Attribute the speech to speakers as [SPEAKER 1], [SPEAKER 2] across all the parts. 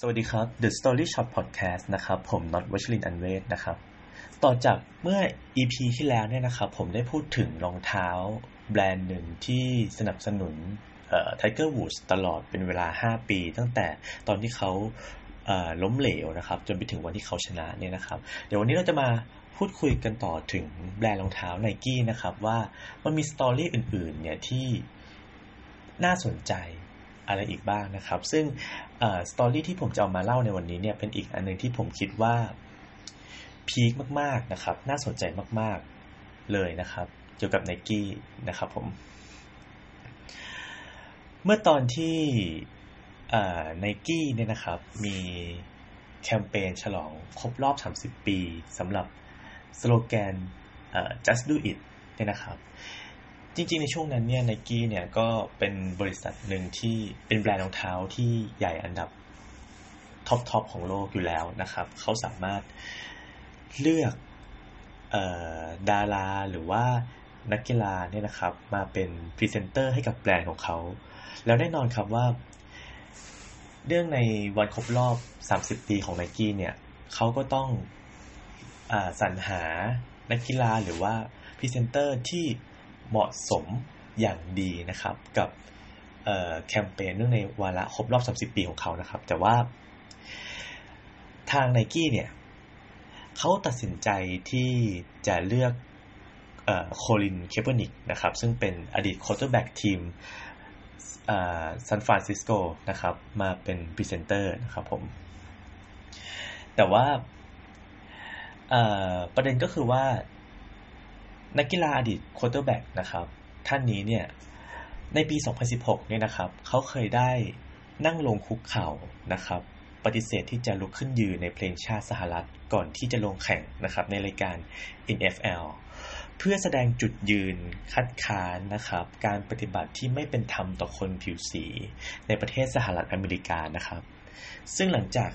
[SPEAKER 1] สวัสดีครับ The Story Shot Podcast นะครับ ผมน็อตวัชรินอันเวศนะครับ ต่อจากเมื่อ EP ที่แล้วเนี่ยนะครับ ผมได้พูดถึงรองเท้าแบรนด์หนึ่งที่สนับสนุนเอ่อ Tiger Woods ตลอดเป็นเวลา 5 ปี ตั้งแต่ตอนที่เขาเอ่อล้มเหลวนะครับ จนไปถึงวันที่เขาชนะเนี่ยนะครับ เดี๋ยววันนี้เราจะมาพูดคุยกันต่อถึงแบรนด์รองเท้าไนกี้นะครับ ว่ามันมี story อื่นๆเนี่ยที่น่าสนใจ อะไรอีกบ้างนะครับ ซึ่ง story ที่ผมจะเอามาเล่าในวันนี้เนี่ยเป็นอีกอันหนึงที่ผมคิดว่า peak มากๆนะครับ น่าสนใจมากๆเลยนะครับ เกี่ยวกับไนกี้นะครับผม เมื่อตอนที่ไนกี้เนี่ยนะครับมีแคมเปญฉลองครบรอบ 30 ปีสำหรับสโลแกน just do it เนี่ยนะครับ จริงๆ ในช่วงนั้นเนี่ยไนกี้เนี่ยก็เป็นบริษัทหนึ่งที่เป็นแบรนด์รองเท้าที่ใหญ่อันดับ top top ของโลกอยู่แล้วนะครับ เขาสามารถเลือกเอ่อดาราหรือว่านักกีฬาเนี่ยนะครับ มาเป็นพรีเซนเตอร์ให้กับแบรนด์ของเขา แล้วแน่นอนครับว่า เรื่องในวันครบรอบ 30 ปีของไนกี้เนี่ยเขาก็ต้องเอ่อสรรหานักกีฬาหรือว่าพรีเซนเตอร์ที่ เหมาะสมอย่างดีนะครับ กับแคมเปญเนื่องในวาระครบรอบ 30 ปีของเขานะครับ แต่ว่าทางไนกี้เนี่ยเขาตัดสินใจที่จะเลือกโคลินเคเปอร์นิกนะครับ ซึ่งเป็นอดีต quarterback ทีมซานฟรานซิสโกนะครับ มาเป็นพรีเซนเตอร์นะครับผม แต่ว่าประเด็นก็คือว่า นักกีฬาอดีต quarterback นะครับ ท่านนี้เนี่ย ในปี 2016 เนี่ยนะครับ เขาเคยได้นั่งลงคุกเข่านะครับ ปฏิเสธที่จะลุกขึ้นยืนในเพลงชาติสหรัฐก่อนที่จะลงแข่งนะครับในรายการ NFL เพื่อแสดงจุดยืนคัดค้านนะครับ การปฏิบัติที่ไม่เป็นธรรมต่อคนผิวสี ในประเทศสหรัฐอเมริกานะครับ ซึ่งหลังจาก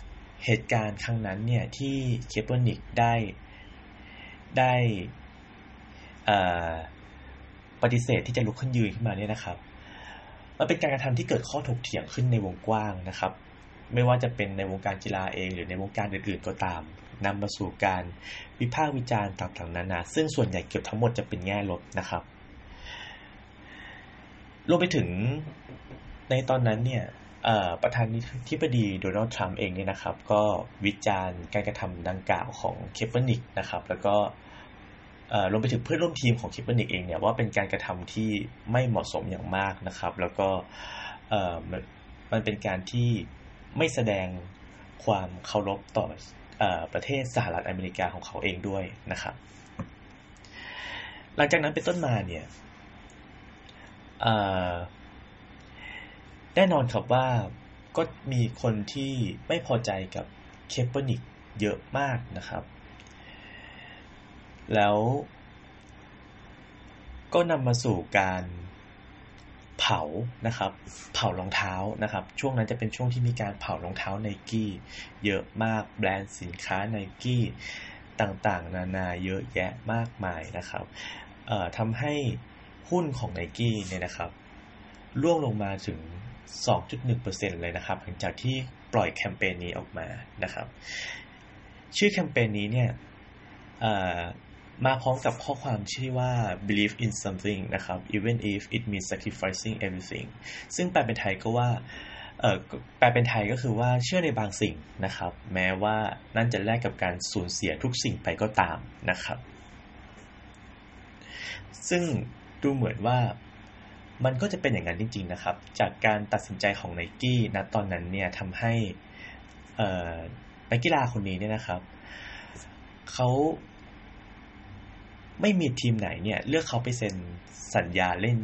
[SPEAKER 1] เหตุการณ์ครั้งนั้นเนี่ยที่เคเปอร์นิกได้ได้ ปฏิเสธที่จะลุกขึ้นยืนขึ้นมาเนี่ยนะครับ มันเป็นการกระทำที่เกิดข้อถกเถียงขึ้นในวงกว้างนะครับ ไม่ว่าจะเป็นในวงการกีฬาเอง หรือในวงการอื่นๆก็ตามนำมาสู่การวิพากษ์วิจารณ์ต่างๆนานา ซึ่งส่วนใหญ่เกือบทั้งหมดจะเป็นแง่ลบนะครับรวมไปถึงในตอนนั้นเนี่ยประธานาธิบดีโดนัลด์ทรัมป์เองเนี่ยนะครับ ก็วิจารณ์การกระทำดังกล่าวของเคปเปอร์นิกนะครับ แล้วก็ รวมไปถึงเพื่อนร่วมทีมของเคปเปอร์นิกเองเนี่ยว่าเป็นการกระทำที่ไม่เหมาะสมอย่างมากนะครับ แล้วก็มันเป็นการที่ไม่แสดงความเคารพต่อประเทศสหรัฐอเมริกาของเขาเองด้วยนะครับ หลังจากนั้นเป็นต้นมาเนี่ยแน่นอนครับว่าก็มีคนที่ไม่พอใจกับเคปเปอร์นิกเยอะมากนะครับ แล้วก็นำมาสู่การเผานะครับ เผารองเท้านะครับ ช่วงนั้นจะเป็นช่วงที่มีการเผารองเท้าไนกี้เยอะมากแบรนด์สินค้าไนกี้ต่างๆ นานาเยอะแยะมากมายนะครับทำให้หุ้นของไนกี้เนี่ยนะครับร่วงลงมาถึง 2.1%เลยนะครับ หลังจากที่ปล่อยแคมเปญนี้ออกมานะครับ ชื่อแคมเปญนี้เนี่ย มาพร้อมกับข้อความชื่อว่า believe in something นะครับ even if it means sacrificing everything ซึ่งแปลเป็นไทยก็ว่าเออแปลเป็นไทยก็คือว่าเชื่อในบางสิ่งนะครับ แม้ว่านั่นจะแลกกับการสูญเสียทุกสิ่งไปก็ตามนะครับ ซึ่งดูเหมือนว่ามันก็จะเป็นอย่างนั้นจริง ๆ นะครับ จากการตัดสินใจของไนกี้ณตอนนั้นเนี่ยทำให้นักกีฬาคนนี้เนี่ยนะครับเขา ไม่มีทีมไหนเนี่ยเลือกเขาไปเซ็นสัญญาเล่น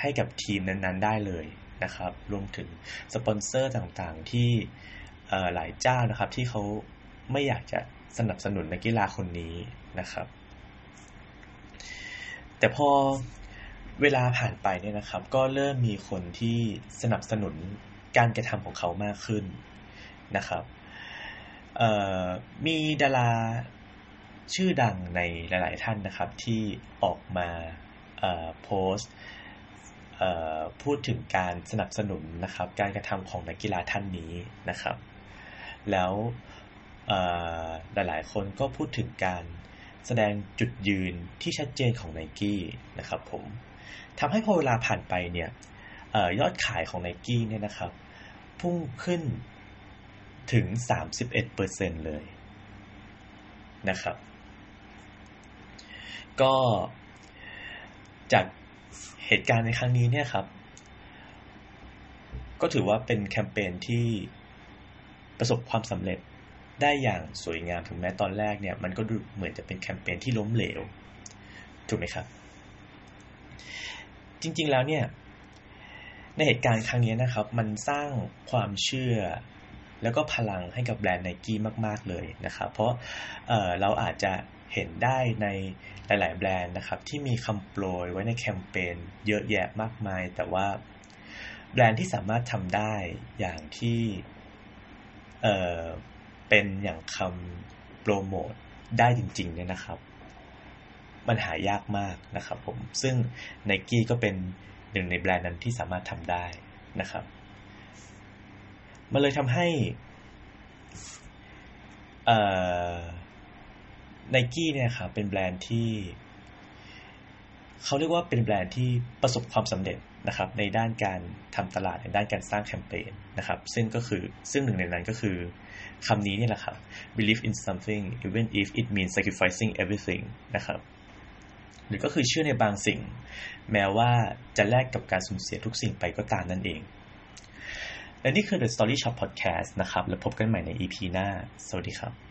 [SPEAKER 1] ให้กับทีมนั้นๆ ได้เลยนะครับ รวมถึงสปอนเซอร์ต่างๆที่หลายเจ้านะครับที่เขาไม่อยากจะสนับสนุนนักกีฬาคนนี้นะครับ แต่พอเวลาผ่านไปเนี่ยนะครับ ก็เริ่มมีคนที่สนับสนุนการกระทำของเขามากขึ้นนะครับมีดารา ชื่อดังในหลาย ๆ ท่านนะครับที่ออกมาโพสต์พูดถึงการสนับสนุนนะครับการกระทำของนักกีฬาท่านนี้นะครับ แล้วหลาย ๆ คนก็พูดถึงการแสดงจุดยืนที่ชัดเจนของ n นกี้นะครับผมทำให้พอเวลาผ่านไปเนี่ยยอดขายของ n นกี้เนี่ยนะครับ พุ่งขึ้นถึง 31%เลยนะครับ ก็จากเหตุการณ์ในครั้งนี้เนี่ยครับ ก็ถือว่าเป็นแคมเปญที่ประสบความสำเร็จได้อย่างสวยงามถึงแม้ตอนแรกเนี่ย มันก็ดูเหมือนจะเป็นแคมเปญที่ล้มเหลว ถูกไหมครับ จริงๆแล้วเนี่ย ในเหตุการณ์ครั้งนี้นะครับ มันสร้างความเชื่อแล้วก็พลังให้กับแบรนด์ไนกี้มาก ๆ เลยนะครับ เพราะเเราอาจจะ เห็นได้ในหลาย ๆ แบรนด์นะครับ ที่มีคำโปรยไว้ในแคมเปญเยอะแยะมากมาย แต่ว่าแบรนด์ที่สามารถทำได้อย่างที่เป็นอย่างคำโปรโมทได้จริง ๆ เนี่ยนะครับ มันหายากมากนะครับผม ซึ่ง n นกี้ก็เป็นหนึ่งในแบรนด์นั้นที่สามารถทำได้นะครับ มันเลยทำให้อ่า ไนกี้เนี่ยครับเป็นแบรนด์ที่เขาเรียกว่าเป็นแบรนด์ที่ประสบความสำเร็จนะครับในด้านการทำตลาดในด้านการสร้างแคมเปญนะครับ ซึ่งก็คือซึ่งหนึ่งในนั้นก็คือคำนี้เนี่ยแหละครับ believe in something even if it means sacrificing everything นะครับ หรือก็คือเชื่อในบางสิ่ง แม้ว่าจะแลกกับการสูญเสียทุกสิ่งไปก็ตามนั่นเอง และนี่คือ The Story Shop Podcast นะครับ แล้วพบกันใหม่ใน EP หน้า สวัสดีครับ